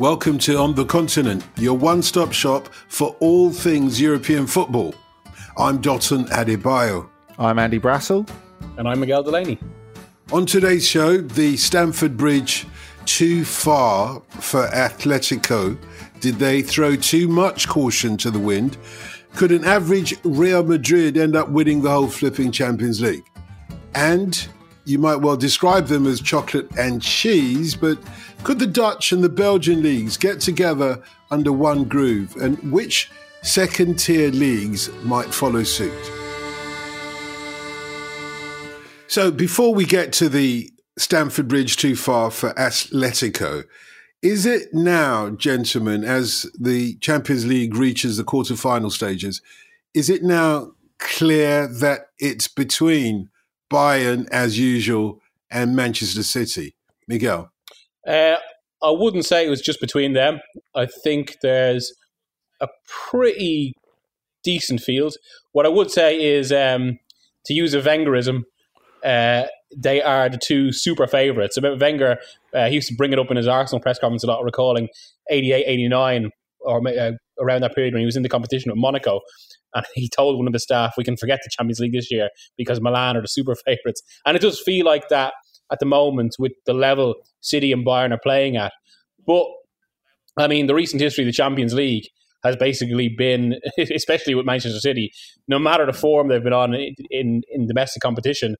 Welcome to On the Continent, your one stop shop for all things European football. I'm Dotun Adebayo. I'm Andy Brassel. And I'm Miguel Delaney. On today's show, the Stamford Bridge too far for Atletico? Did they throw too much caution to the wind? Could an average Real Madrid end up winning the whole flipping Champions League? And you might well describe them as chocolate and cheese, but could the Dutch and the Belgian leagues get together under one groove? And which second tier leagues might follow suit? So before we get to the Stamford Bridge too far for Atletico, is it now, gentlemen, as the Champions League reaches the quarter-final stages, is it now clear that it's between Bayern, as usual, and Manchester City? Miguel? Uh, I wouldn't say it was just between them. I think there's a pretty decent field. What I would say is, um, to use a Wengerism, uh, they are the two super favourites. About Wenger, uh, he used to bring it up in his Arsenal press conference a lot, recalling 88, 89, or uh, around that period when he was in the competition with Monaco. And he told one of the staff, we can forget the Champions League this year because Milan are the super favourites. And it does feel like that at the moment with the level City and Bayern are playing at. But, I mean, the recent history of the Champions League has basically been, especially with Manchester City, no matter the form they've been on in, in, in domestic competition,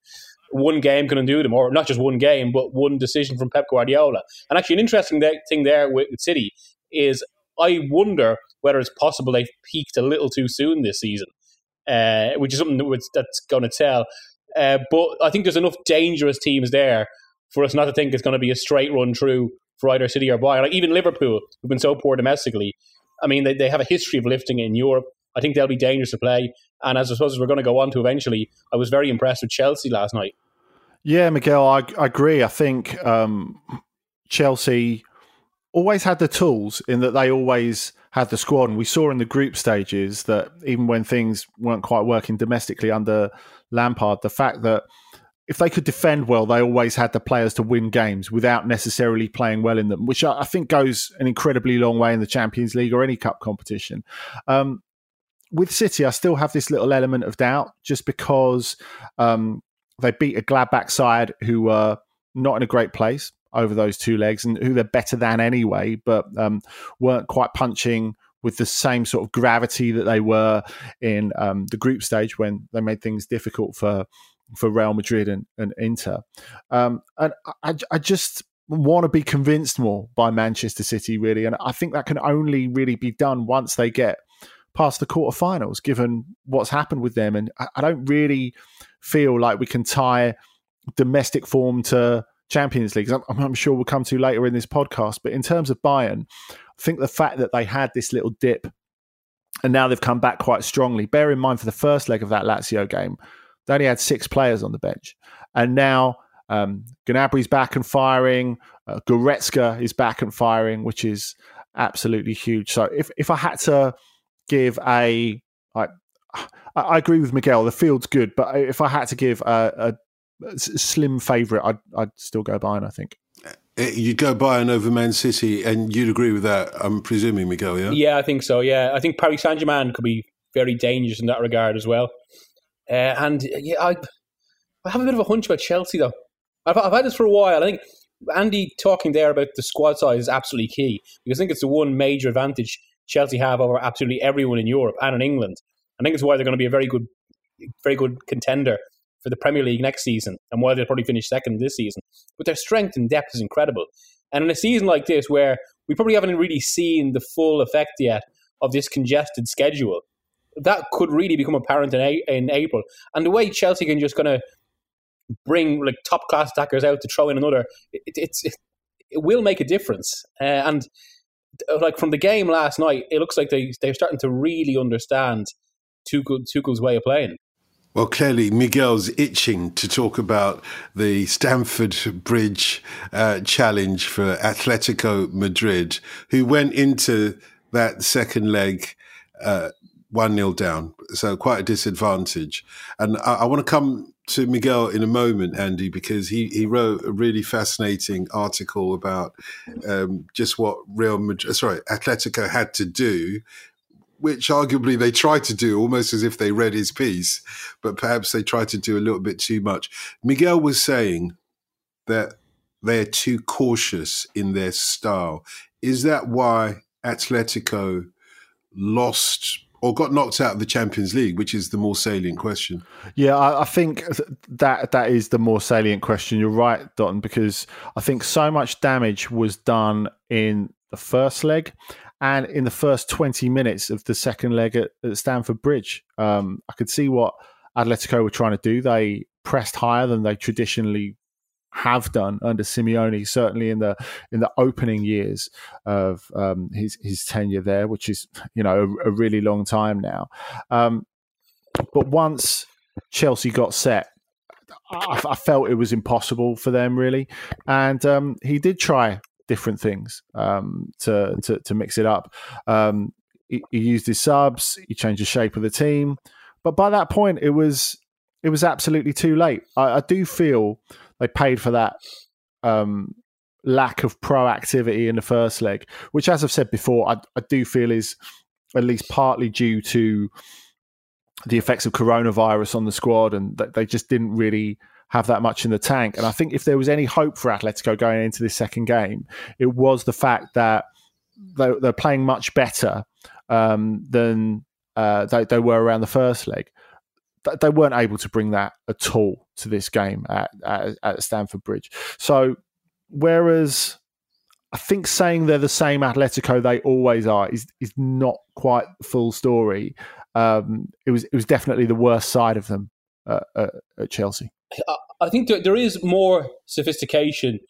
one game can undo them, or not just one game, but one decision from Pep Guardiola. And actually, an interesting thing there with, with City is I wonder whether it's possible they've peaked a little too soon this season, uh, which is something that's going to tell. Uh, but I think there's enough dangerous teams there for us not to think it's going to be a straight run through for either City or Bayern. Like even Liverpool, who've been so poor domestically, I mean, they, they have a history of lifting in Europe. I think they'll be dangerous to play. And as I suppose we're going to go on to eventually, I was very impressed with Chelsea last night. Yeah, Miguel, I, I agree. I think um, Chelsea always had the tools in that they always had the squad. And we saw in the group stages that even when things weren't quite working domestically under Lampard, the fact that if they could defend well, they always had the players to win games without necessarily playing well in them, which I think goes an incredibly long way in the Champions League or any cup competition. Um, with City, I still have this little element of doubt just because um, they beat a Gladbach side who were not in a great place over those two legs and who they're better than anyway, but um, weren't quite punching with the same sort of gravity that they were in um, the group stage when they made things difficult for for Real Madrid and, and Inter. Um, and I, I just want to be convinced more by Manchester City, really. And I think that can only really be done once they get past the quarterfinals, given what's happened with them. And I, I don't really feel like we can tie domestic form to Champions League. I'm, I'm, sure we'll come to later in this podcast. But in terms of Bayern, I think the fact that they had this little dip and now they've come back quite strongly. Bear in mind for the first leg of that Lazio game, they only had six players on the bench. And now um, Gnabry's back and firing. Uh, Goretzka is back and firing, which is absolutely huge. So if, if I had to give a, I, I agree with Miguel, the field's good, but if I had to give a, a slim favourite, I'd, I'd still go Bayern, I think. Uh, you'd go Bayern over Man City, and you'd agree with that, I'm presuming, Miguel, yeah? Yeah, I think so, yeah. I think Paris Saint Germain could be very dangerous in that regard as well. Uh, and yeah, I, I have a bit of a hunch about Chelsea, though. I've, I've had this for a while. I think Andy talking there about the squad size is absolutely key because I think it's the one major advantage Chelsea have over absolutely everyone in Europe and in England. I think it's why they're going to be a very good, very good contender for the Premier League next season, and why they'll probably finish second this season. But their strength and depth is incredible. And in a season like this, where we probably haven't really seen the full effect yet of this congested schedule, that could really become apparent in, a- in April. And the way Chelsea can just kind of bring like top class attackers out to throw in another, it, it's it, it will make a difference. Uh, and like from the game last night, it looks like they they're starting to really understand Tuchel, Tuchel's way of playing. Well, clearly, Miguel's itching to talk about the Stamford Bridge uh, challenge for Atletico Madrid, who went into that second leg uh, 1 0 down. So, quite a disadvantage. And I, I want to come to Miguel in a moment, Andy, because he, he wrote a really fascinating article about um, just what Real Madrid, sorry, Atletico had to do, which arguably they tried to do almost as if they read his piece, but perhaps they tried to do a little bit too much. Miguel was saying that they're too cautious in their style. Is that why Atletico lost or got knocked out of the Champions League, which is the more salient question. Yeah, I, I, think that that is the more salient question. You're right, Don, because I think so much damage was done in the first leg and in the first 20 minutes of the second leg at, at Stamford Bridge. Um, I could see what Atletico were trying to do. They pressed higher than they traditionally have done under Simeone, certainly in the in the opening years of um, his his tenure there, which is you know a, a really long time now. Um, but once Chelsea got set, I, I, felt it was impossible for them really, and um, he did try different things um, to, to, to mix it up. Um, he, he used his subs, he changed the shape of the team, but by that point, it was it was absolutely too late. I, I do feel they paid for that um, lack of proactivity in the first leg, which, as I've said before, I, I do feel is at least partly due to the effects of coronavirus on the squad, and that they just didn't really have that much in the tank. And I think if there was any hope for Atletico going into this second game, it was the fact that they, are playing much better um, than uh, they, they, were around the first leg they weren't able to bring that at all to this game at, at, at Stamford Bridge. So, whereas I think saying they're the same Atletico they always are is is not quite the full story. Um, it was it was definitely the worst side of them uh, uh, at Chelsea. I think there is more sophistication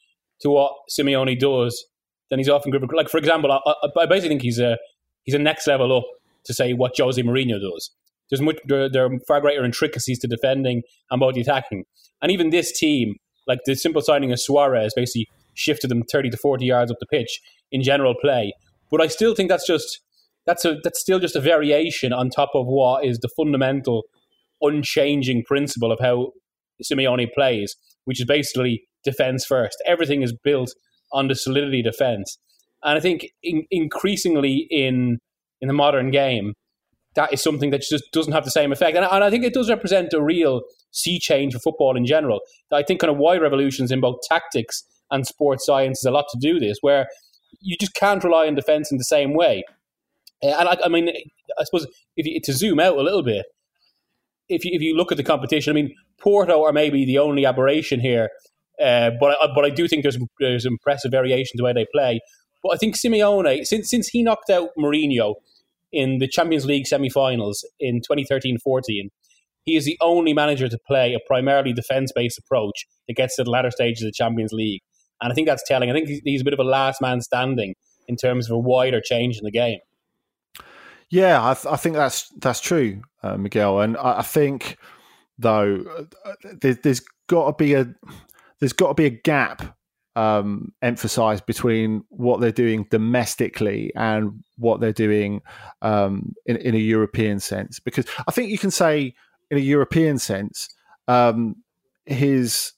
to what Simeone does than he's often given. Like for example, I, I basically think he's a he's a next level up to say what Jose Mourinho does. There's much there, there are far greater intricacies to defending and about attacking. And even this team, like the simple signing of Suarez, basically shifted them 30 to 40 yards up the pitch in general play. But I still think that's just that's a that's still just a variation on top of what is the fundamental, unchanging principle of how Simeone plays, which is basically defense first. Everything is built on the solidity defense, and I think in, increasingly in in the modern game, that is something that just doesn't have the same effect. And, and I think it does represent a real sea change for football in general. I think kind of wide revolutions in both tactics and sports science is a lot to do this, where you just can't rely on defense in the same way. Uh, and I, I mean, I suppose if you, to zoom out a little bit, if you, if you look at the competition, I mean, Porto are maybe the only aberration here, uh, but I, but I do think there's there's impressive variation the way they play. But I think Simeone, since since he knocked out Mourinho in the Champions League semi-finals in 2013-14. He is the only manager to play a primarily defense-based approach that gets to the latter stages of the Champions League, and I think that's telling. I think he's a bit of a last man standing in terms of a wider change in the game. Yeah, I, th- I think that's that's true, uh, Miguel, and I, I think though uh, there, there's got to be a there's got to be a gap um, emphasized between what they're doing domestically and what they're doing um, in, in, a European sense. Because I think you can say, in a European sense, um, his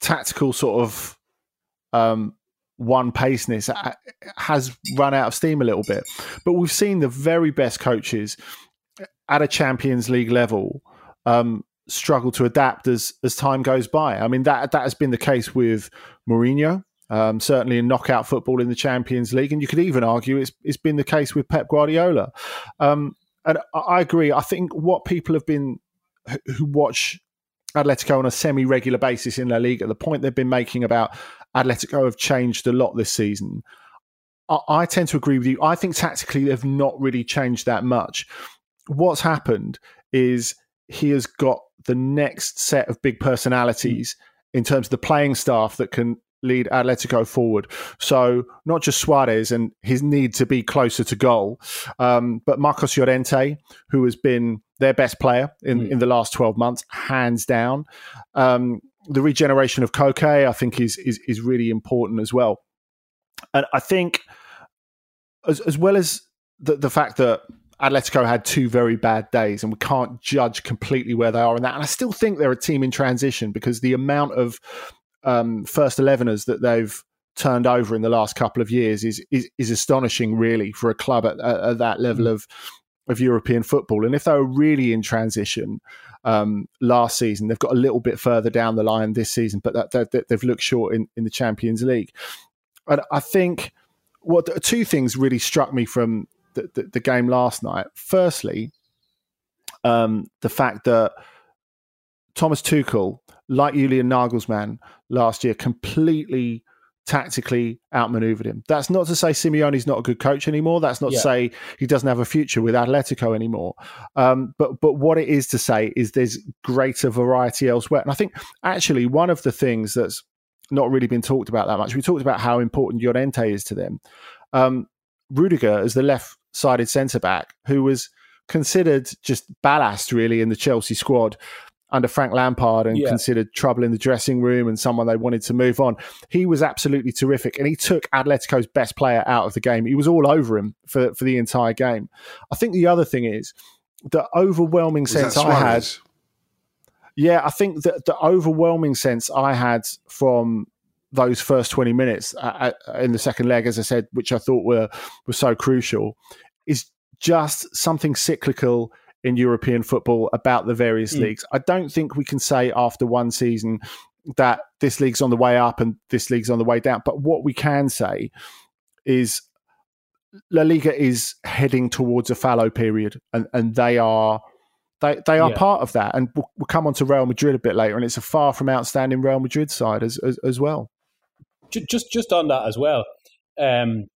tactical sort of um, one paceness has run out of steam a little bit. But we've seen the very best coaches at a Champions League level um, struggle to adapt as as time goes by. I mean that that has been the case with Mourinho, um, certainly in knockout football in the Champions League, and you could even argue it's it's been the case with Pep Guardiola. Um, and I agree. I think what people have been who watch Atletico on a semi-regular basis in La Liga, the point they've been making about Atletico have changed a lot this season. I, I tend to agree with you. I think tactically they've not really changed that much. What's happened is he has got the next set of big personalities in terms of the playing staff that can lead Atletico forward. So not just Suarez and his need to be closer to goal, um, but Marcos Llorente, who has been their best player in, mm. in the last 12 months, hands down. Um, the regeneration of Koke, I think, is, is, is really important as well. And I think, as, as well as the, the fact that Atletico had two very bad days, and we can't judge completely where they are in that. And I still think they're a team in transition because the amount of um, first 11ers that they've turned over in the last couple of years is is, is astonishing, really, for a club at, at that level mm. of of European football. And if they were really in transition um, last season, they've got a little bit further down the line this season, but that, that, they've looked short in, in the Champions League. And I think what two things really struck me from the, the, the game last night. Firstly, um, the fact that Thomas Tuchel, like Julian Nagelsmann last year, completely tactically outmaneuvered him. That's not to say Simeone's not a good coach anymore. That's not yeah. to say he doesn't have a future with Atletico anymore. Um, but but what it is to say is there's greater variety elsewhere. And I think actually one of the things that's not really been talked about that much. We talked about how important Llorente is to them. Um, Rudiger as the left-sided centre back, who was considered just ballast really in the Chelsea squad under Frank Lampard and yeah. considered trouble in the dressing room and someone they wanted to move on. He was absolutely terrific and he took Atletico's best player out of the game. He was all over him for, for the entire game. I think the other thing is the overwhelming was sense I had. Yeah, I think that the overwhelming sense I had from those first 20 minutes uh, uh, in the second leg, as I said, which I thought were, were so crucial, is just something cyclical in European football about the various mm. leagues. I don't think we can say after one season that this league's on the way up and this league's on the way down. But what we can say is La Liga is heading towards a fallow period, and, and they are they they are yeah. part of that. And we'll, we'll, come on to Real Madrid a bit later, and it's a far from outstanding Real Madrid side as as, as well. Just just on that as well. Um,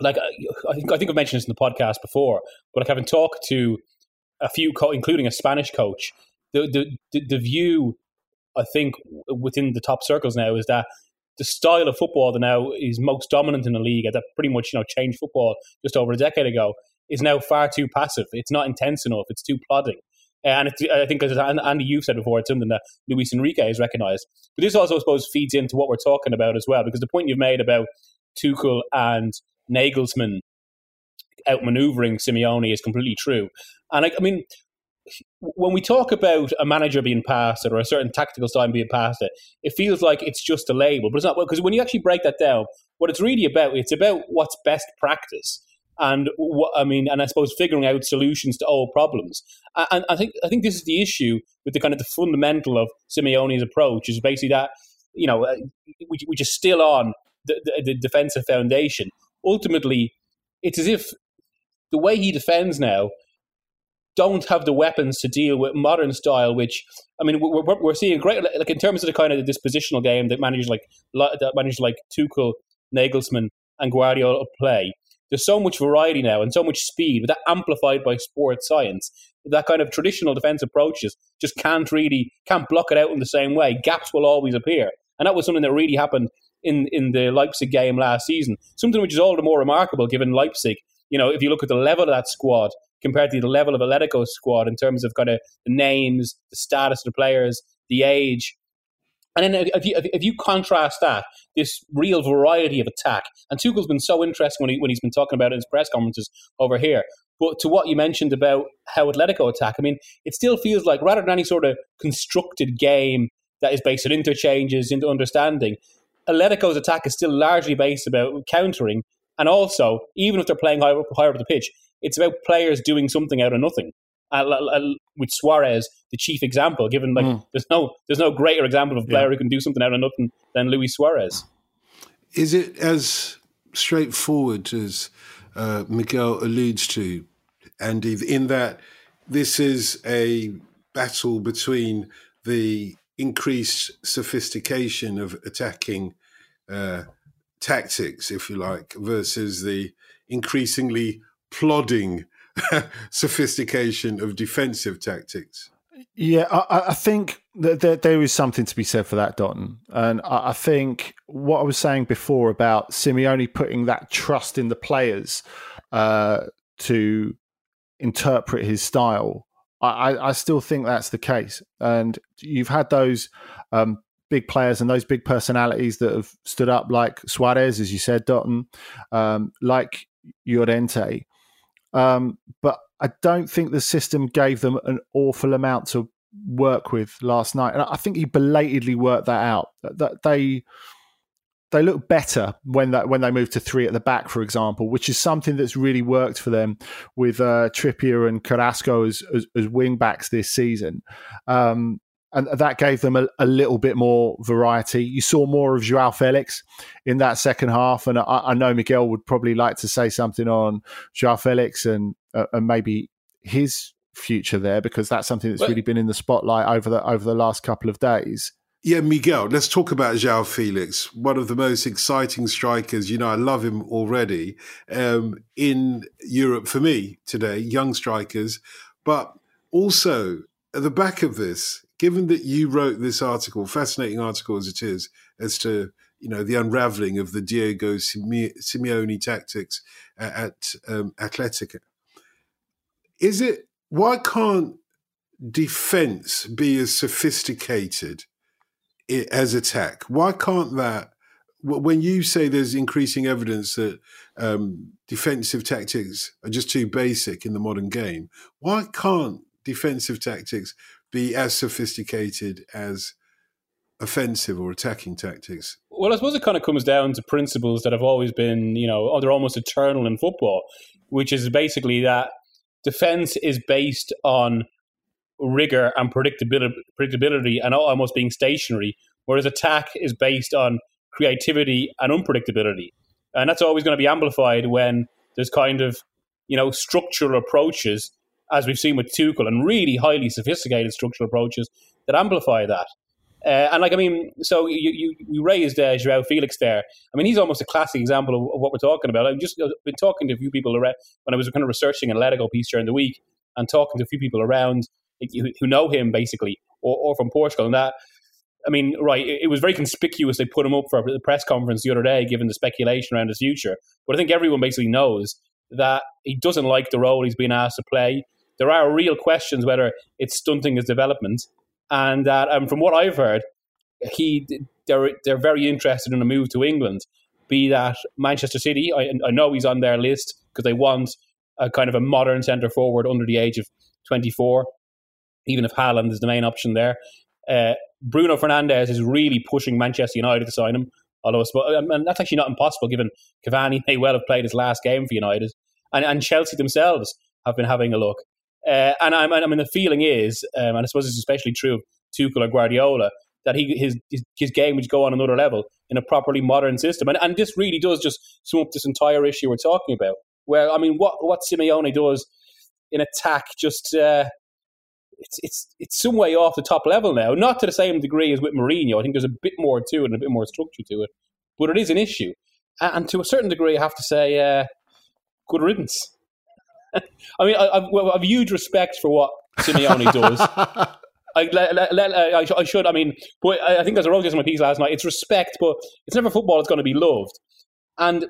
like I think I think I've mentioned this in the podcast before, but like having talked to a few, co- including a Spanish coach, the, the the view I think within the top circles now is that the style of football that now is most dominant in the league, that pretty much you know changed football just over a decade ago, is now far too passive. It's not intense enough. It's too plodding. And I think, as Andy, you've said before, it's something that Luis Enrique has recognised. But this also, I suppose, feeds into what we're talking about as well, because the point you've made about Tuchel and Nagelsmann outmaneuvering Simeone is completely true. And I, I mean, when we talk about a manager being past it or a certain tactical style being past it, it feels like it's just a label, but it's not. Because when you actually break that down, what it's really about, it's about what's best practice, and what I mean, and I suppose figuring out solutions to all problems. And I think I think this is the issue with the kind of the fundamental of Simeone's approach is basically that you know uh, we we just still on the, the, the defensive foundation. Ultimately, it's as if the way he defends now don't have the weapons to deal with modern style, which I mean we're, we're seeing great like in terms of the kind of this positional game that managers like that managers like Tuchel, Nagelsmann, and Guardiola play. There's so much variety now and so much speed, but that amplified by sports science. That kind of traditional defense approaches just can't really can't block it out in the same way. Gaps will always appear, and that was something that really happened in in the Leipzig game last season. Something which is all the more remarkable given Leipzig. You know, if you look at the level of that squad, compared to the level of Atletico's squad in terms of kind of the names, the status of the players, the age. And then if you, if you contrast that, this real variety of attack, and Tuchel's been so interesting when, he, when he's been talking about it in his press conferences over here. But to what you mentioned about how Atletico attack, I mean, it still feels like rather than any sort of constructed game that is based on interchanges, into understanding, Atletico's attack is still largely based about countering. And also, even if they're playing higher, higher up the pitch, it's about players doing something out of nothing. Uh, with Suarez, the chief example, given like mm. there's no there's no greater example of a player yeah. who can do something out of nothing than Luis Suarez. Is it as straightforward as uh, Miguel alludes to, Andy? In that this is a battle between the increased sophistication of attacking uh, tactics, if you like, versus the increasingly plodding sophistication of defensive tactics. Yeah, I, I think that there, is something to be said for that, Dotun. And I, think what I was saying before about Simeone putting that trust in the players uh, to interpret his style, I, I, still think that's the case. And you've had those um, big players and those big personalities that have stood up, like Suarez, as you said, Dotun, um, like Llorente, Um, but I don't think the system gave them an awful amount to work with last night, and I think he belatedly worked that out. That they they look better when that when they move to three at the back, for example, which is something that's really worked for them with uh, Trippier and Carrasco as, as, as wing backs this season. Um, and that gave them a, a, little bit more variety. You saw more of Joao Felix in that second half, and I, I know Miguel would probably like to say something on Joao Felix and uh, and maybe his future there because that's something that's really been in the spotlight over the over the last couple of days. Yeah, Miguel, let's talk about Joao Felix, one of the most exciting strikers. You know, I love him already um, in Europe for me today, young strikers. But also, at the back of this, given that you wrote this article, fascinating article as it is, as to you know the unraveling of the Diego Simeone tactics at um, Atletico, is it why can't defense be as sophisticated as attack? Why can't that? When you say there's increasing evidence that um, defensive tactics are just too basic in the modern game, why can't defensive tactics be as sophisticated as offensive or attacking tactics? Well, I suppose it kind of comes down to principles that have always been, you know, they're almost eternal in football, which is basically that defense is based on rigor and predictability, predictability and almost being stationary, whereas attack is based on creativity and unpredictability. And that's always going to be amplified when there's kind of, you know, structural approaches as we've seen with Tuchel, and really highly sophisticated structural approaches that amplify that. Uh, and like I mean, so you you, you raised uh, Joao Felix there. I mean, he's almost a classic example of, of what we're talking about. I've just been talking to a few people around when I was kind of researching an Atletico piece during the week, and talking to a few people around who, who know him basically, or, or from Portugal, and that. I mean, right, it, was very conspicuous they put him up for a press conference the other day, given the speculation around his future. But I think everyone basically knows that he doesn't like the role he's been asked to play there are real questions whether it's stunting his development. And that, um, from what I've heard, he they're they're very interested in a move to England. Be that Manchester City, I, I know he's on their list because they want a kind of a modern centre forward under the age of 24. Even if Haaland is the main option there, uh, Bruno Fernandes is really pushing Manchester United to sign him. Although, um, and that's actually not impossible given Cavani may well have played his last game for United, and, and Chelsea themselves have been having a look. Uh, and I'm, I mean, the feeling is, um, and I suppose it's especially true of Tuchel or Guardiola, that he his his game would go on another level in a properly modern system. And and this really does just sum up this entire issue we're talking about. Where I mean, what what Simeone does in attack just. Uh, it's it's it's some way off the top level now. Not to the same degree as with Mourinho. I think there's a bit more to it and a bit more structure to it, but it is an issue. And to a certain degree, I have to say, uh, good riddance. I mean, I, I've, well, I've huge respect for what Simeone does. I, let, let, I, I, should. I mean, but I think as I wrote this in my piece last night, it's respect, but it's never football that's going to be loved. And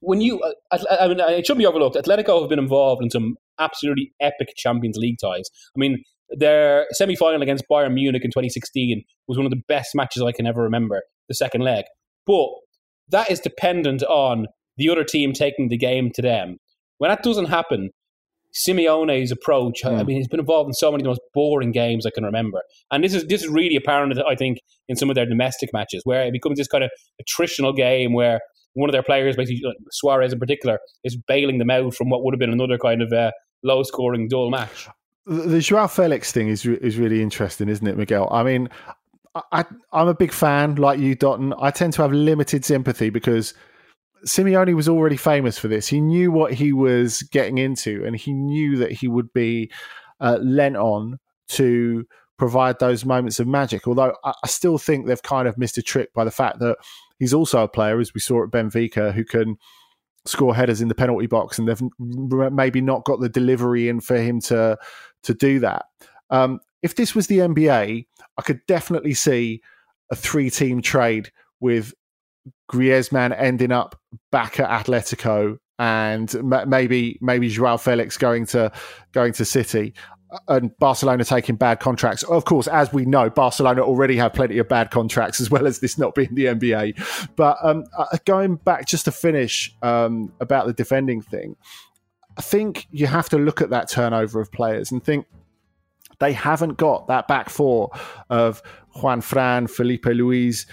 when you, uh, I, I mean, it shouldn't be overlooked. Atletico have been involved in some absolutely epic Champions League ties. I mean, their semi final against Bayern Munich in 2016 was one of the best matches I can ever remember, the second leg. But that is dependent on the other team taking the game to them. When that doesn't happen, Simeone's approach. Mm. I hmm. mean, he's been involved in so many of the most boring games I can remember, and this is this is really apparent. I think in some of their domestic matches where it becomes this kind of attritional game where one of their players, basically Suarez in particular, is bailing them out from what would have been another kind of uh, low scoring, dull match. The Joao Felix thing is is really interesting, isn't it, Miguel? I mean, I, I'm a big fan, like you, Dotun. I tend to have limited sympathy because Simeone was already famous for this. He knew what he was getting into, and he knew that he would be uh, lent on to provide those moments of magic. Although I, I, still think they've kind of missed a trick by the fact that he's also a player, as we saw at Benfica, who can score headers in the penalty box, and they've maybe not got the delivery in for him to to do that. Um, if this was the NBA, I could definitely see a three team trade with Griezmann ending up back at Atletico and maybe maybe Joao Felix going to going to City uh, and Barcelona taking bad contracts. Of course, as we know, Barcelona already have plenty of bad contracts as well as this not being the NBA. But um, uh, going back just to finish um, about the defending thing, I think you have to look at that turnover of players and think they haven't got that back four of Juan Fran, Filipe Luís,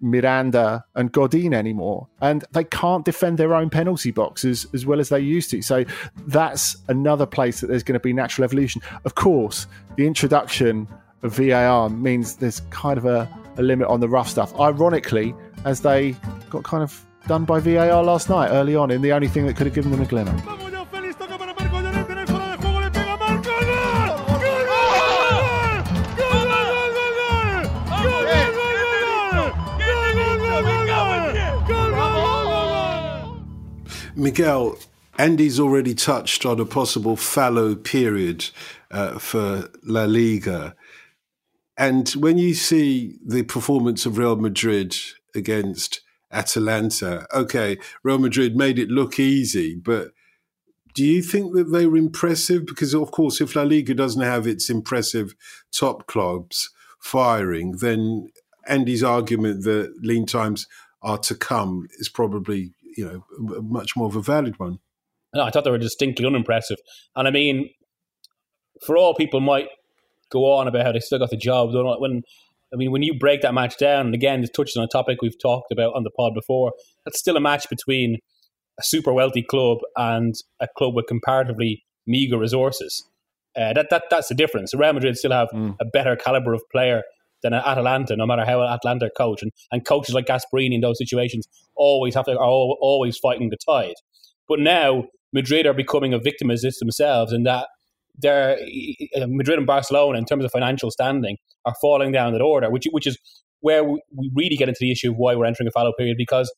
Miranda, and Godin anymore. And they can't defend their own penalty boxes as well as they used to. So that's another place that there's going to be natural evolution. Of course, the introduction of VAR means there's kind of a, a limit on the rough stuff. Ironically, as they got kind of done by VAR last night early on in the only thing that could have given them a glimmer. Miguel, Andy's already touched on a possible fallow period uh, for La Liga. And when you see the performance of Real Madrid against Atalanta, okay, Real Madrid made it look easy, but do you think that they were impressive? Because, of course, if La Liga doesn't have its impressive top clubs firing, then Andy's argument that lean times are to come is probably you know much more of a valid one. No, I thought they were distinctly unimpressive, and I mean, for all people might go on about how they still got the job. When I mean, when you break that match down, and again, this touches on a topic we've talked about on the pod before. That's still a match between a super wealthy club and a club with comparatively meager resources. Uh, that that that's the difference. Real Madrid still have mm. a better caliber of player than at Atalanta, no matter how Atalanta coach. And, and coaches like Gasperini in those situations always have to are always fighting the tide. But now Madrid are becoming a victim of this themselves, and that they're uh, Madrid and Barcelona in terms of financial standing are falling down that order, which which is where we really get into the issue of why we're entering a fallow period because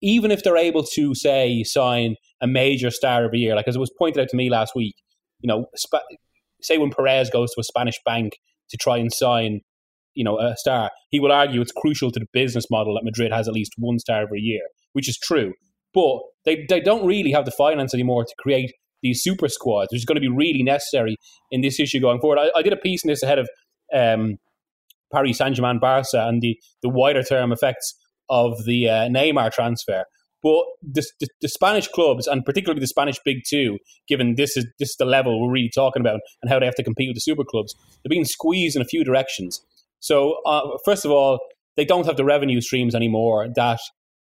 even if they're able to say sign a major star of a year, like as it was pointed out to me last week, you know, say when Perez goes to a Spanish bank to try and sign you know a star. He would argue it's crucial to the business model that Madrid has at least one star every year, which is true. But they they don't really have the finance anymore to create these super squads, which is going to be really necessary in this issue going forward. I, I did a piece in this ahead of um, Paris Saint Germain Barca and the the wider term effects of the uh, Neymar transfer. But the, the, the, Spanish clubs, and particularly the Spanish Big Two, given this is this is the level we're really talking about and how they have to compete with the super clubs, they're being squeezed in a few directions. So, uh, first of all, they don't have the revenue streams anymore that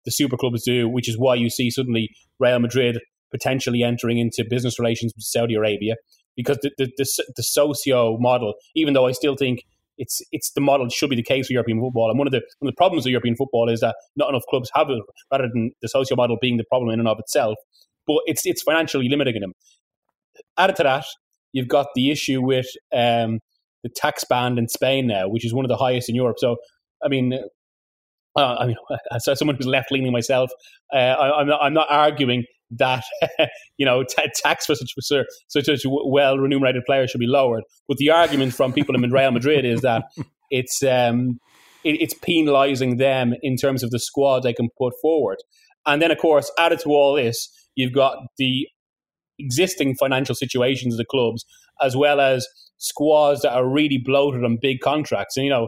the super clubs do, which is why you see suddenly Real Madrid potentially entering into business relations with Saudi Arabia because the, the, the, the socio model, even though I still think it's it's the model should be the case for European football. And one of the one of the problems of European football is that not enough clubs have it, rather than the socio model being the problem in and of itself. But it's it's financially limiting them. Added to that, you've got the issue with um, the tax band in Spain now, which is one of the highest in Europe. So, I mean, uh, I mean, as someone who's left leaning myself, uh, I, am not, I'm not arguing that you know t- tax for such for such a well remunerated players should be lowered. But the argument from people in Real Madrid is that it's um, it, it's penalising them in terms of the squad they can put forward. And then, of course, added to all this, you've got the existing financial situations of the clubs, as well as squads that are really bloated on big contracts. And, you know,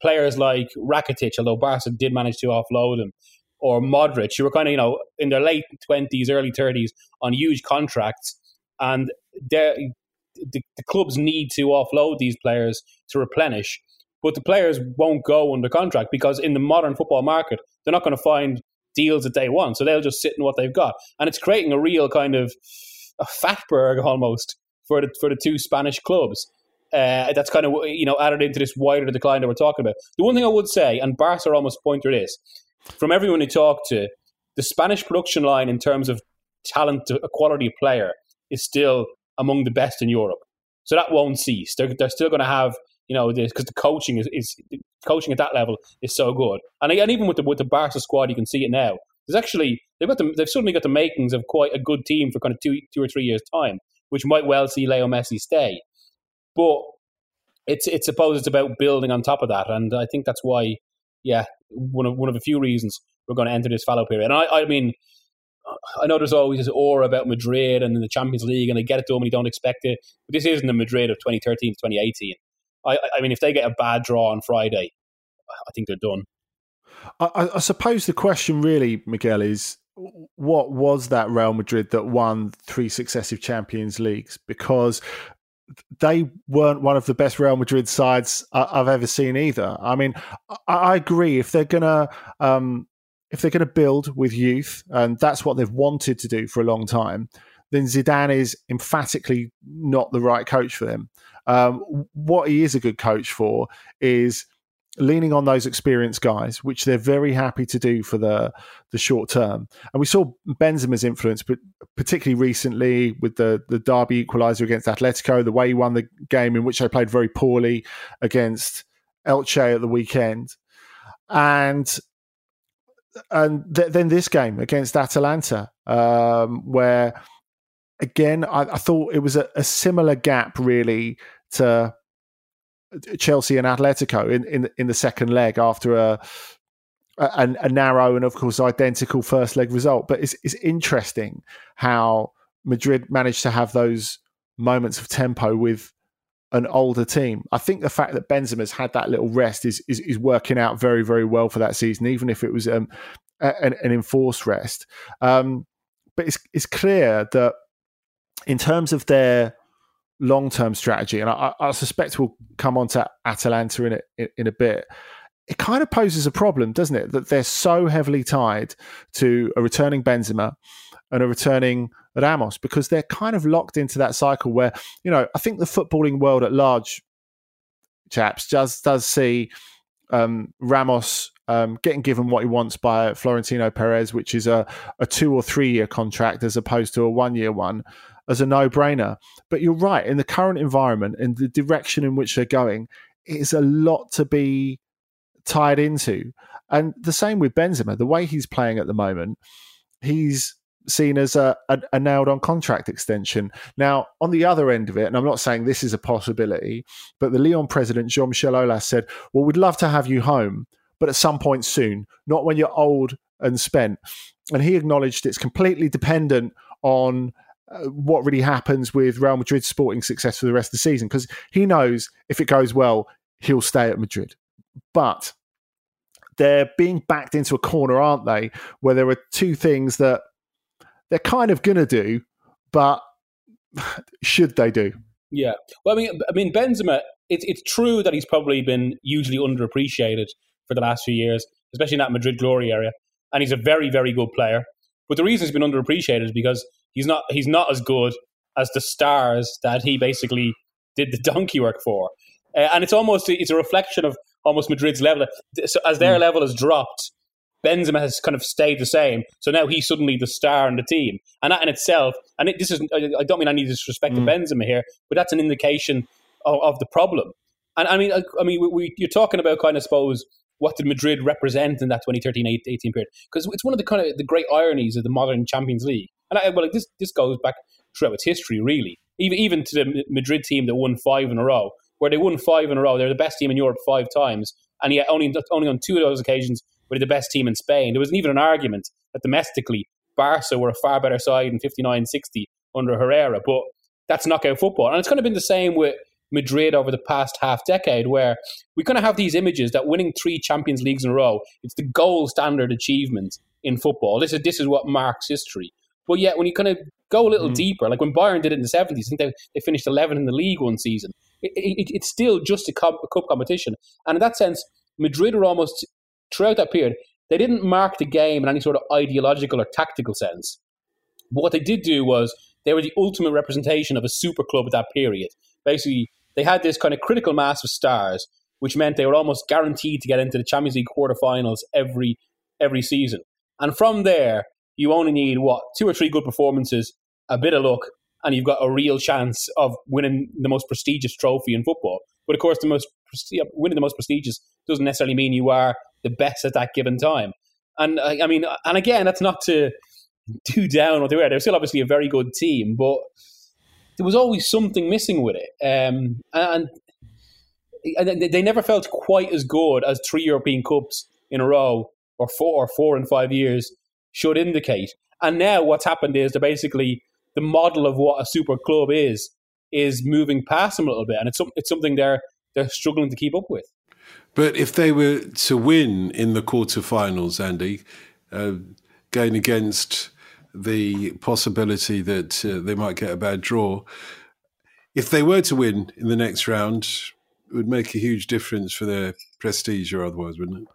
players like Rakitic, although Barca did manage to offload him, or Modric, who were kind of, you know, in their late 20s, early 30s on huge contracts. And the, the clubs need to offload these players to replenish. But the players won't go under contract because in the modern football market, they're not going to find deals that they want. So they'll just sit in what they've got. And it's creating a real kind of a fatberg almost for the for the two Spanish clubs. Uh, that's kind of you know added into this wider decline that we're talking about. The one thing I would say, and Barca almost pointed this, from everyone who talked to, the Spanish production line in terms of talent, a quality player, is still among the best in Europe. So that won't cease. They're, they're still going to have you know because the coaching is, is coaching at that level is so good, and, and even with the with the Barca squad, you can see it now. There's actually they've got the, they've suddenly got the makings of quite a good team for kind of two two or three years time which might well see Leo Messi stay. But it's it's suppose it's about building on top of that, and I think that's why, yeah, one of one of a few reasons we're going to enter this fallow period. And I, I mean, I know there's always this aura about Madrid and the Champions League, and they get it them and you don't expect it. But this isn't the Madrid of 2013 to 2018. I, I mean, if they get a bad draw on Friday, I think they're done. I, I suppose the question really, Miguel, is what was that Real Madrid that won three successive Champions Leagues? Because they weren't one of the best Real Madrid sides I've ever seen either. I mean, I agree if they're gonna um, if they're gonna build with youth, and that's what they've wanted to do for a long time, then Zidane is emphatically not the right coach for them. Um, what he is a good coach for is leaning on those experienced guys, which they're very happy to do for the the short term. And we saw Benzema's influence, but particularly recently with the the derby equaliser against Atletico, the way he won the game in which they played very poorly against Elche at the weekend, and and th- then this game against Atalanta, um, where again I, I, thought it was a, a similar gap really to Chelsea and Atletico in, in in the second leg after a, a, a narrow and of course identical first leg result. But it's it's interesting how Madrid managed to have those moments of tempo with an older team. I think the fact that Benzema's had that little rest is is, is working out very very well for that season, even if it was um, an, an enforced rest. Um, but it's it's clear that in terms of their long term strategy, and I, I, suspect we'll come on to Atalanta in a, in, a bit. It kind of poses a problem, doesn't it? That they're so heavily tied to a returning Benzema and a returning Ramos because they're kind of locked into that cycle where, you know, I think the footballing world at large, chaps, does does see um, Ramos um, getting given what he wants by Florentino Perez, which is a, a two or three year contract as opposed to a one year one as a no brainer. But you're right, in the current environment and the direction in which they're going, it is a lot to be tied into. And the same with Benzema, the way he's playing at the moment, he's seen as a, a, a nailed on contract extension. Now, on the other end of it, and I'm not saying this is a possibility, but the Lyon president, Jean Michel Aulas, said, Well, we'd love to have you home, but at some point soon, not when you're old and spent. And he acknowledged it's completely dependent on uh, what really happens with Real Madrid's sporting success for the rest of the season because he knows if it goes well, he'll stay at Madrid. But they're being backed into a corner, aren't they? Where there are two things that they're kind of going to do, but should they do? Yeah. Well, I mean, I mean, Benzema. It's it's true that he's probably been hugely underappreciated for the last few years, especially in that Madrid glory area, and he's a very very good player. But the reason he's been underappreciated is because he's not he's not as good as the stars that he basically did the donkey work for. Uh, and it's almost it's a reflection of almost Madrid's level. So as their mm. level has dropped, Benzema has kind of stayed the same. So now he's suddenly the star in the team, and that in itself, and it, this is I don't mean I need to disrespect mm. Benzema here, but that's an indication of, of the problem. And I mean, I, I mean, we, we, you're talking about kind of suppose what did Madrid represent in that 2013-18 period? Because it's one of the kind of the great ironies of the modern Champions League and I, well, this this goes back throughout its history, really. Even even to the Madrid team that won five in a row, where they won five in a row, they're the best team in Europe five times, and yet only only on two of those occasions were they the best team in Spain. There wasn't even an argument that domestically Barca were a far better side in 59-60 under Herrera, but that's knockout football, and it's kind of been the same with Madrid over the past half decade, where we kind of have these images that winning three Champions Leagues in a row, it's the gold standard achievement in football. This is this is what marks history. But yet, when you kind of go a little mm. deeper, like when Bayern did it in the 70s, I think they, they finished 11 in the league one season. It, it, it's still just a cup, a cup competition. And in that sense, Madrid were almost, throughout that period, they didn't mark the game in any sort of ideological or tactical sense. But what they did do was they were the ultimate representation of a super club at that period. Basically, they had this kind of critical mass of stars, which meant they were almost guaranteed to get into the Champions League quarterfinals every every season. And from there, you only need what two or three good performances, a bit of luck, and you've got a real chance of winning the most prestigious trophy in football. But of course, the most winning the most prestigious doesn't necessarily mean you are the best at that given time. And I mean, and again, that's not to do down what they were. They're still obviously a very good team, but there was always something missing with it. Um, and, and they never felt quite as good as three European Cups in a row, or four or four in five years should indicate. And now what's happened is they're basically the model of what a super club is is moving past them a little bit, and it's it's something they're they're struggling to keep up with. But if they were to win in the quarterfinals, Andy, uh, going against the possibility that uh, they might get a bad draw. If they were to win in the next round, it would make a huge difference for their prestige or otherwise, wouldn't it?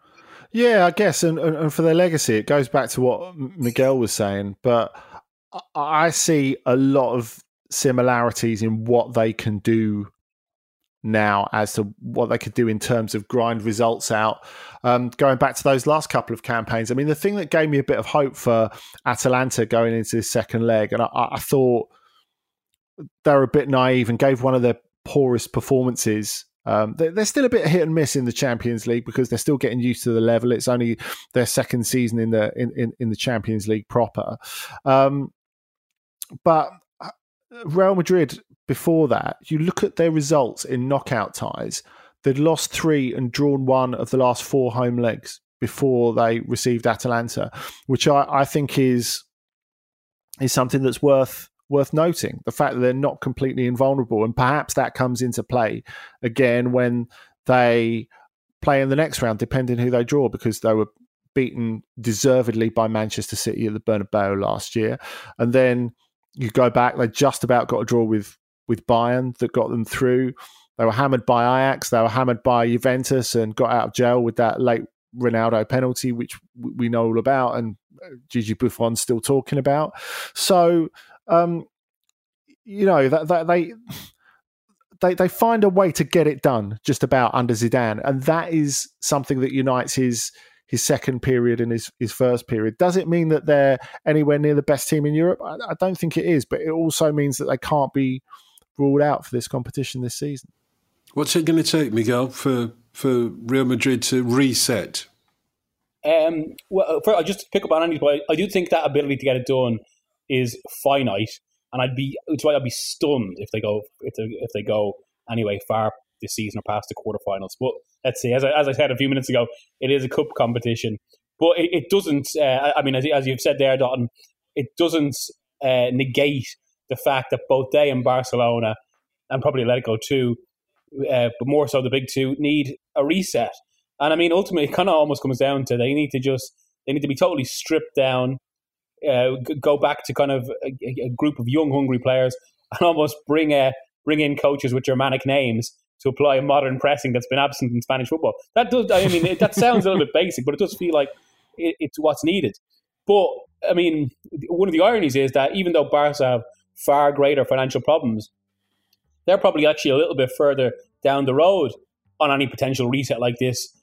Yeah, I guess, and, and for their legacy, it goes back to what Miguel was saying. But I see a lot of similarities in what they can do now as to what they could do in terms of grind results out. Um, going back to those last couple of campaigns, I mean, the thing that gave me a bit of hope for Atalanta going into this second leg, and I, I thought they were a bit naive and gave one of their poorest performances. Um, they're, they're, still a bit hit and miss in the Champions League because they're still getting used to the level. It's only their second season in the in, in, in the Champions League proper. Um, but uh, Real Madrid before that, you look at their results in knockout ties, they'd lost three and drawn one of the last four home legs before they received Atalanta, which I, I think is is something that's worth worth noting. The fact that they're not completely invulnerable, and perhaps that comes into play again when they play in the next round, depending who they draw, because they were beaten deservedly by Manchester City at the Bernabeu last year, and then you go back, they just about got a draw with with Bayern that got them through. They were hammered by Ajax. They were hammered by Juventus and got out of jail with that late Ronaldo penalty, which we know all about, and uh, Gigi Buffon's still talking about. So, um, you know, that, that they they they find a way to get it done just about under Zidane, and that is something that unites his his second period and his, his first period. Does it mean that they're anywhere near the best team in Europe? I, I don't think it is, but it also means that they can't be ruled out for this competition this season. What's it going to take, Miguel, for for Real Madrid to reset? Um, well, for, I'll just pick up on Andy's point. I do think that ability to get it done is finite, and I'd be it's why I'd be stunned if they go if they, if they go anyway far this season or past the quarterfinals. But let's see. As I, as I said a few minutes ago, it is a cup competition, but it, it doesn't. Uh, I mean, as, as, you've said there, Dotun, it doesn't uh, negate the fact that both they and Barcelona, and probably Atletico too, uh, but more so the big two, need a reset. And I mean, ultimately, it kind of almost comes down to they need to just they need to be totally stripped down, uh, go back to kind of a, a, group of young, hungry players, and almost bring a bring in coaches with Germanic names to apply a modern pressing that's been absent in Spanish football. That does, I mean, it, that sounds a little bit basic, but it does feel like it, it's what's needed. But I mean, one of the ironies is that even though Barca have far greater financial problems, they're probably actually a little bit further down the road on any potential reset like this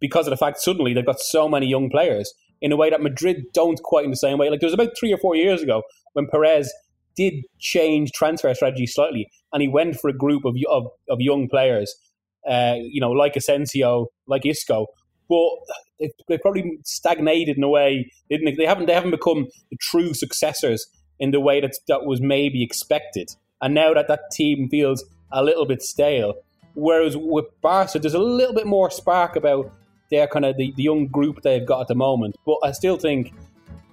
because of the fact suddenly they've got so many young players in a way that Madrid don't quite in the same way. Like there was about three or four years ago when Perez did change transfer strategy slightly, and he went for a group of of, of young players, uh, you know, like Asensio, like Isco. But they, they probably stagnated in a way, didn't they? They haven't they haven't become the true successors in the way that that was maybe expected. And now that that team feels a little bit stale, whereas with Barca, there's a little bit more spark about their kind of the, the young group they've got at the moment. But I still think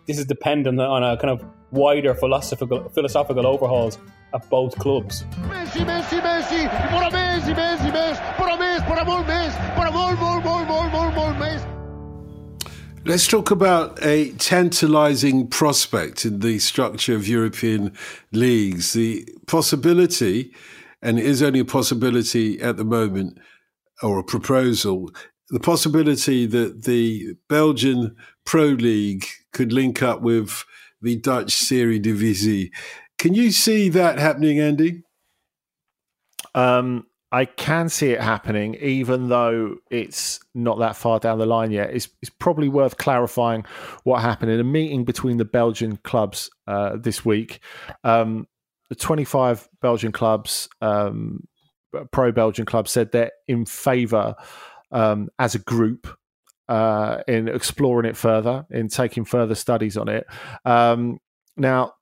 this is dependent on a kind of wider philosophical philosophical overhauls at both clubs. Messi, Messi, Messi, para Messi, Messi, Messi, para Messi, para molt més, para molt, molt, molt, molt, molt, molt més. Let's talk about a tantalizing prospect in the structure of European leagues. The possibility, and it is only a possibility at the moment, or a proposal, the possibility that the Belgian Pro League could link up with the Dutch Eredivisie. Can you see that happening, Andy? Um, I can see it happening, even though it's not that far down the line yet. It's, it's probably worth clarifying what happened in a meeting between the Belgian clubs uh, this week. Um, the 25 Belgian clubs, um, pro Belgian clubs, said they're in favour um, as a group uh, in exploring it further, in taking further studies on it. Um, now,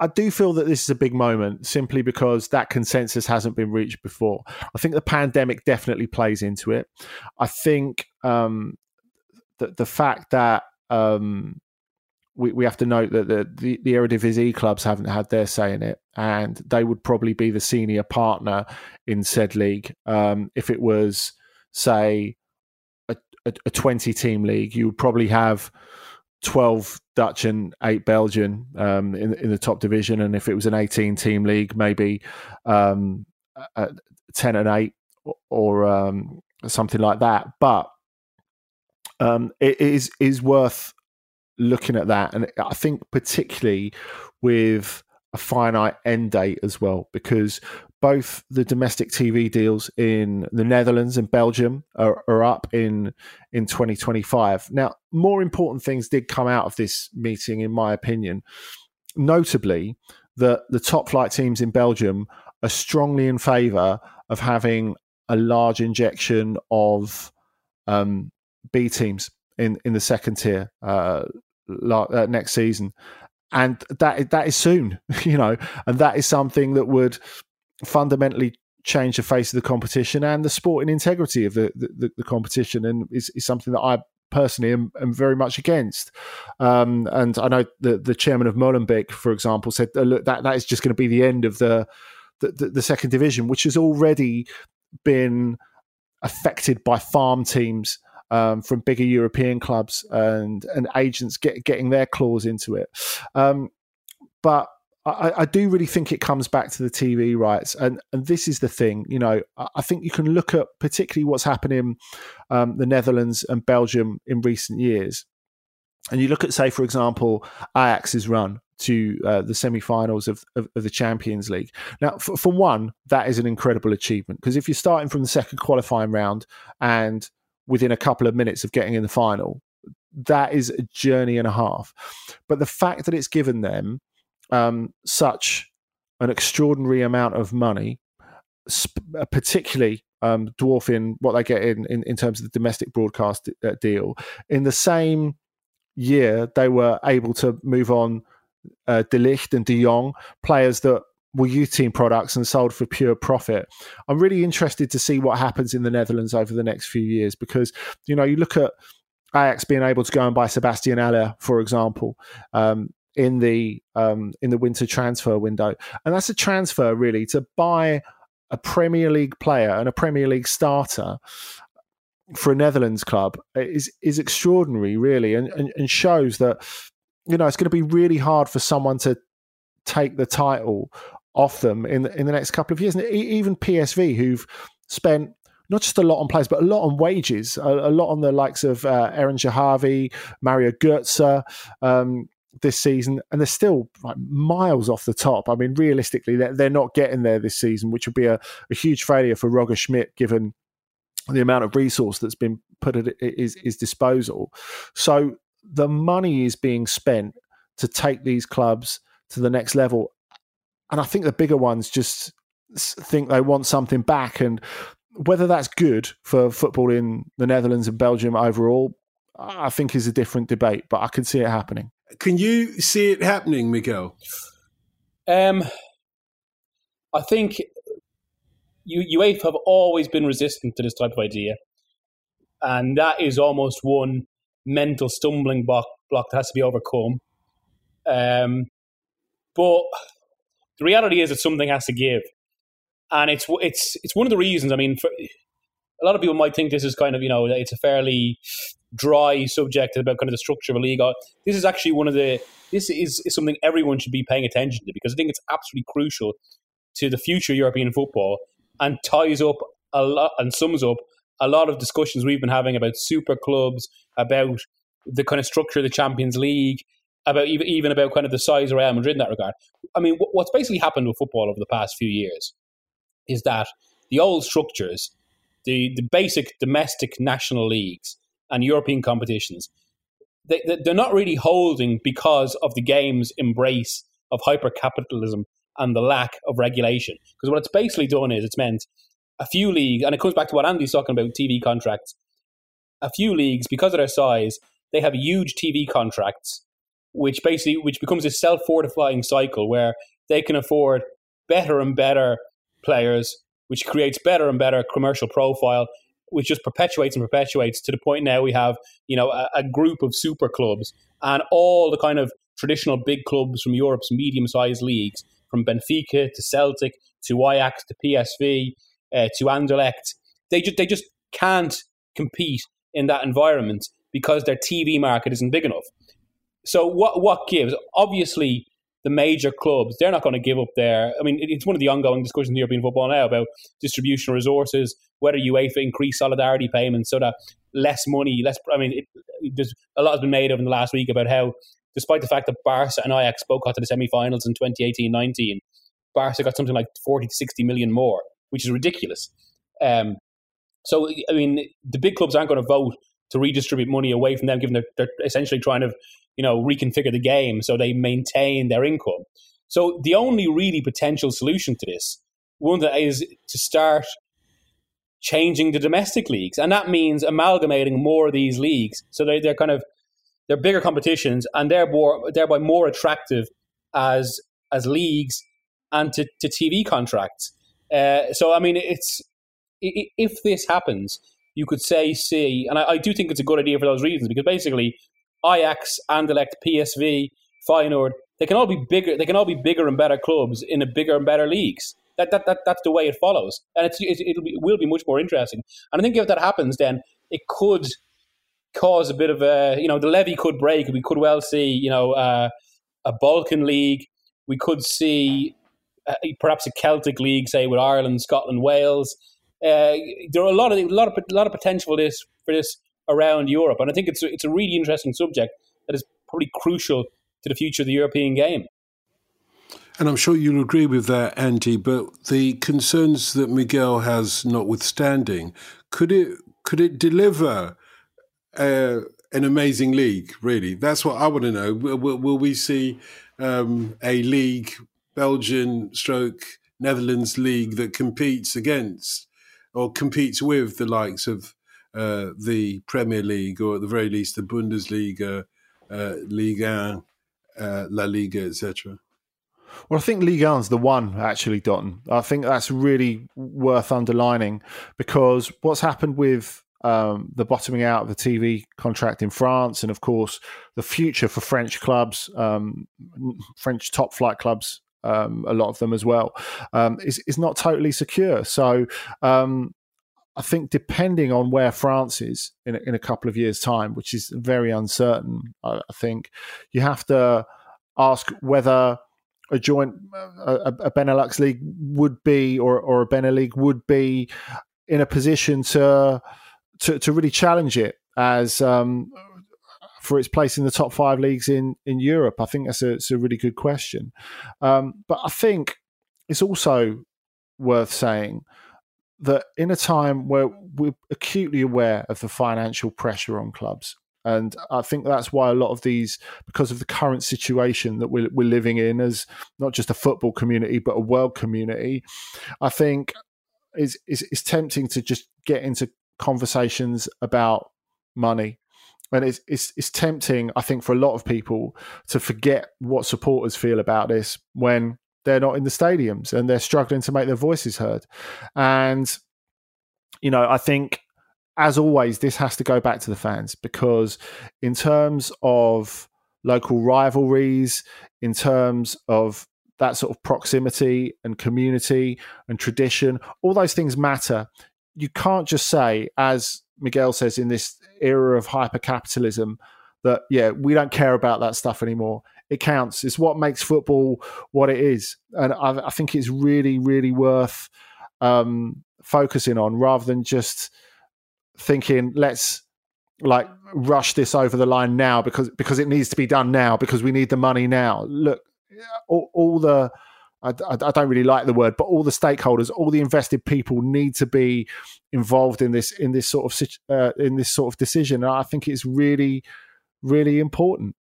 I do feel that this is a big moment simply because that consensus hasn't been reached before. I think the pandemic definitely plays into it. I think um, the, the fact that um, we, we have to note that the, the, the Eredivisie clubs haven't had their say in it, and they would probably be the senior partner in said league. Um, if it was, say, a, a 20 team league, you would probably have 12 Dutch and eight Belgian um, in in the top division, and if it was an 18 team league, maybe um, 10 and eight or, um, something like that. But um, it is is worth looking at that, and I think particularly with a finite end date as well, because both the domestic TV deals in the Netherlands and Belgium are, are, up in in 2025. Now, more important things did come out of this meeting, in my opinion. Notably, that the top flight teams in Belgium are strongly in favour of having a large injection of um, B teams in in the second tier uh, uh, next season, and that that is soon, you know, and that is something that would fundamentally change the face of the competition and the sporting integrity of the the, the competition, and is, is something that I personally am, am, very much against. Um, and I know the the chairman of Molenbeek, for example, said look that that is just going to be the end of the the, the the, second division, which has already been affected by farm teams um, from bigger European clubs and and agents get, getting their claws into it. Um, but I, I, do really think it comes back to the TV rights, and and this is the thing. You know, I think you can look at particularly what's happening in um, the Netherlands and Belgium in recent years, and you look at, say, for example, Ajax's run to uh, the semi-finals of, of, of, the Champions League. Now, for, for one, that is an incredible achievement because if you're starting from the second qualifying round and within a couple of minutes of getting in the final, that is a journey and a half. But the fact that it's given them um, such an extraordinary amount of money, uh, particularly um, dwarfing what they get in, in, in, terms of the domestic broadcast uh, deal, in the same year they were able to move on uh, De Ligt and De Jong, players that were youth team products and sold for pure profit. I'm really interested to see what happens in the Netherlands over the next few years because, you know, you look at Ajax being able to go and buy Sebastian Haller, for example, um, in the um, in the winter transfer window, and that's a transfer really to buy a Premier League player and a Premier League starter for a Netherlands club is is extraordinary, really, and, and, and shows that you know it's going to be really hard for someone to take the title off them in in the next couple of years. And even PSV, who've spent not just a lot on players, but a lot on wages, a, a lot on the likes of uh, Eran Zahavi, Mario Götze um, this season, and they're still like miles off the top. I mean, realistically, they're, they're not getting there this season, which would be a, a huge failure for Roger Schmidt, given the amount of resource that's been put at his, his disposal. So the money is being spent to take these clubs to the next level. And I think the bigger ones just think they want something back. And whether that's good for football in the Netherlands and Belgium overall, I think is a different debate, but I can see it happening. Can you see it happening, Miguel? Um, I think you, UEFA have always been resistant to this type of idea. And that is almost one mental stumbling block, block that has to be overcome. Um, but the reality is that something has to give, and it's it's it's one of the reasons. I mean, for, a lot of people might think this is kind of you know it's a fairly dry subject about kind of the structure of a league. Uh, this is actually one of the this is, is something everyone should be paying attention to because I think it's absolutely crucial to the future European football and ties up a lot and sums up a lot of discussions we've been having about super clubs, about the kind of structure of the Champions League, about even, even about kind of the size of Real Madrid in that regard. I mean, what's basically happened with football over the past few years is that the old structures, the, the basic domestic national leagues and European competitions, they, they're not really holding because of the game's embrace of hyper capitalism and the lack of regulation. Because what it's basically done is it's meant a few leagues, and it comes back to what Andy's talking about TV contracts. A few leagues, because of their size, they have huge TV contracts which basically which becomes a self fortifying cycle where they can afford better and better players, which creates better and better commercial profile, which just perpetuates and perpetuates to the point now we have you know a, a group of super clubs and all the kind of traditional big clubs from Europe's medium sized leagues, from Benfica to Celtic to Ajax to PSV uh, to Anderlecht, they just they just can't compete in that environment because their TV market isn't big enough. so what what gives? Obviously, the major clubs they're not going to give up their. I mean, it's one of the ongoing discussions in European football now about distribution of resources, whether UEFA increase solidarity payments so that less money, less. I mean, it, there's a lot has been made of in the last week about how, despite the fact that Barca and Ajax both got to the semi-finals in 2018-19, Barca got something like 40 to 60 million more, which is ridiculous. Um, so, I mean, the big clubs aren't going to vote to redistribute money away from them, given they're, they're essentially trying to, you know, reconfigure the game so they maintain their income. So the only really potential solution to this, one that is to start changing the domestic leagues, and that means amalgamating more of these leagues so they, they're kind of they're bigger competitions and thereby thereby more attractive as as leagues and to, to TV contracts. Uh, so I mean, it's if this happens, you could say see, and I, I, do think it's a good idea for those reasons because basically Ajax, Anderlecht, PSV, Feyenoord, they can all be bigger. They can all be bigger and better clubs in a bigger and better leagues. That, that, that that's the way it follows, and it's, it, it'll be, it will be much more interesting. And I think if that happens, then it could cause a bit of a you know the levee could break. We could well see you know uh, a Balkan league. We could see uh, perhaps a Celtic league, say with Ireland, Scotland, Wales. Uh, there are a lot of a lot of a lot of potential for this for this around Europe, and I think it's it's a really interesting subject that is probably crucial to the future of the European game. And I'm sure you'll agree with that, Andy. But the concerns that Miguel has, notwithstanding, could it could it deliver uh, an amazing league? Really, that's what I want to know. Will, will we see um, a league, Belgian stroke Netherlands league that competes against or competes with the likes of uh, the Premier League or at the very least the Bundesliga, uh, Liga, uh, La Liga, etc. Well, I think Ligue 1's the one, actually, Don. I think that's really worth underlining because what's happened with um, the bottoming out of the TV contract in France, and of course, the future for French clubs, um, French top flight clubs, um, a lot of them as well, um, is, is not totally secure. So, um, I think depending on where France is in, in a couple of years' time, which is very uncertain, I, I think you have to ask whether a joint a, a, Benelux league would be or or a Benelux league would be in a position to to, to really challenge it as um, for its place in the top five leagues in in Europe. I think that's a, a really good question, um, but I think it's also worth saying that in a time where we're acutely aware of the financial pressure on clubs and I think that's why a lot of these, because of the current situation that we're, we're living in as not just a football community, but a world community, I think is is tempting to just get into conversations about money. And it's, it's, it's tempting, I think, for a lot of people to forget what supporters feel about this when they're not in the stadiums and they're struggling to make their voices heard. And, you know, I think as always, this has to go back to the fans because, in terms of local rivalries, in terms of that sort of proximity and community and tradition, all those things matter. You can't just say, as Miguel says in this era of hyper capitalism, that, yeah, we don't care about that stuff anymore. It counts. It's what makes football what it is. And I, I think it's really, really worth um, focusing on rather than just thinking let's like rush this over the line now because because it needs to be done now because we need the money now. Look, all, all the I, I, don't really like the word, but all the stakeholders, all the invested people need to be involved in this in this sort of uh, in this sort of decision. And I think it's really really important.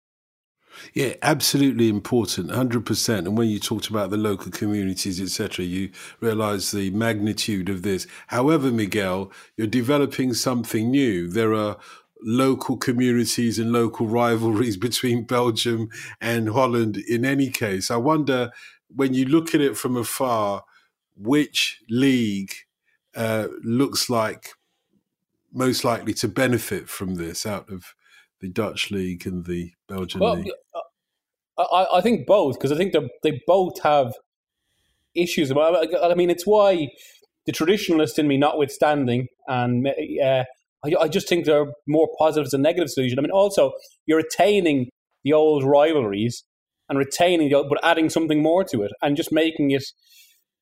Yeah, absolutely important, hundred percent. And when you talked about the local communities, etc., you realise the magnitude of this. However, Miguel, you're developing something new. There are local communities and local rivalries between Belgium and Holland. In any case, I wonder when you look at it from afar, which league uh, looks like most likely to benefit from this out of the Dutch league and the Belgian well, league? I, I think both because I think they they both have issues. I mean, it's why the traditionalist in me, notwithstanding, and uh, I, I just think there are more positives and negative solutions. I mean, also you're attaining the old rivalries and retaining the, old, but adding something more to it and just making it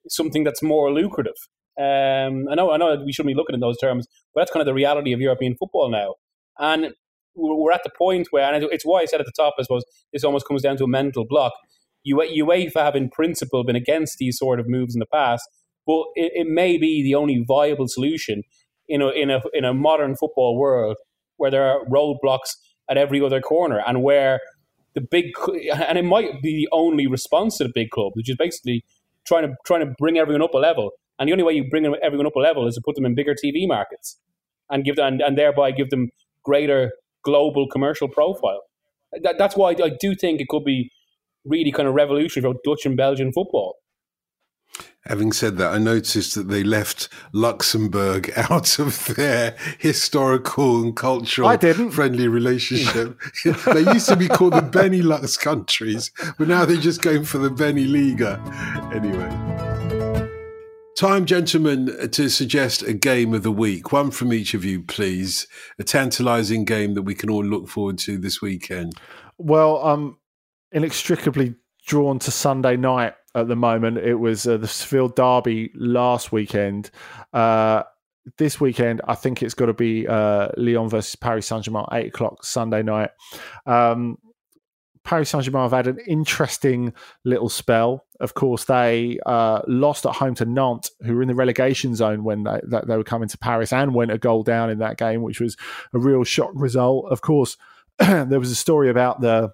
something that's more lucrative. Um, I know, I know, we shouldn't be looking in those terms, but that's kind of the reality of European football now. And we're at the point where, and it's why I said at the top, I suppose this almost comes down to a mental block. UEFA have, in principle, been against these sort of moves in the past, but it, it may be the only viable solution in a in a in a modern football world where there are roadblocks at every other corner, and where the big and it might be the only response to the big club, which is basically trying to trying to bring everyone up a level. And the only way you bring everyone up a level is to put them in bigger TV markets and give them, and, and thereby give them greater global commercial profile. That, that's why I do think it could be really kind of revolutionary for Dutch and Belgian football. Having said that, I noticed that they left Luxembourg out of their historical and cultural I didn't. friendly relationship. they used to be called the Benelux countries, but now they're just going for the Beneliga. Anyway. Time, gentlemen, to suggest a game of the week. One from each of you, please. A tantalizing game that we can all look forward to this weekend. Well, I'm inextricably drawn to Sunday night at the moment. It was uh, the Seville Derby last weekend. Uh, this weekend, I think it's got to be uh, Lyon versus Paris Saint Germain, eight o'clock Sunday night. Um, Paris Saint Germain have had an interesting little spell. Of course, they uh, lost at home to Nantes, who were in the relegation zone when they, they were coming to Paris and went a goal down in that game, which was a real shock result. Of course, there was a story about the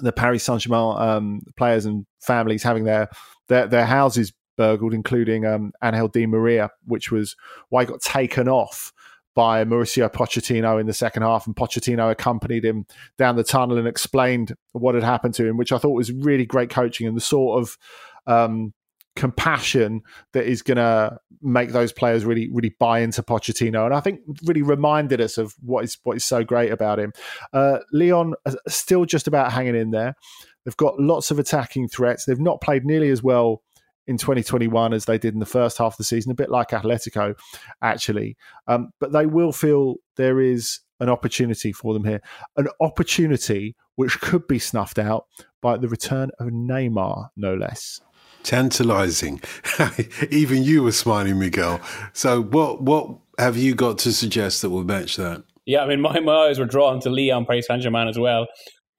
the Paris Saint Germain um, players and families having their their, their houses burgled, including um, Angel Di Maria, which was why he got taken off by Mauricio Pochettino in the second half, and Pochettino accompanied him down the tunnel and explained what had happened to him, which I thought was really great coaching and the sort of um, compassion that is going to make those players really really buy into Pochettino and I think really reminded us of what is what is so great about him. Uh, Lyon still just about hanging in there. They've got lots of attacking threats. They've not played nearly as well in 2021 as they did in the first half of the season, a bit like Atletico, actually. Um, but they will feel there is an opportunity for them here, an opportunity which could be snuffed out by the return of Neymar, no less. Tantalizing. Even you were smiling, Miguel. So, what what have you got to suggest that will match that? Yeah, I mean, my, my eyes were drawn to Lyon Paris Saint Germain as well.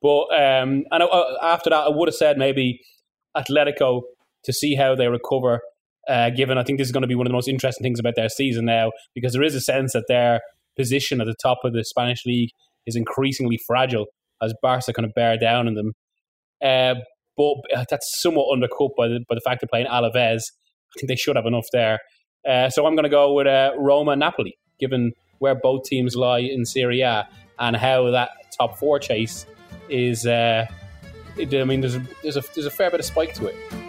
But um, and I, after that, I would have said maybe Atletico to see how they recover. Uh, given I think this is going to be one of the most interesting things about their season now, because there is a sense that their position at the top of the Spanish league is increasingly fragile as Barca kind of bear down on them. Uh, but that's somewhat undercut by the by the fact they're playing Alaves. I think they should have enough there. Uh, so I'm going to go with uh, Roma Napoli, given where both teams lie in Serie A and how that top four chase is. Uh, I mean, there's a, there's a there's a fair bit of spike to it.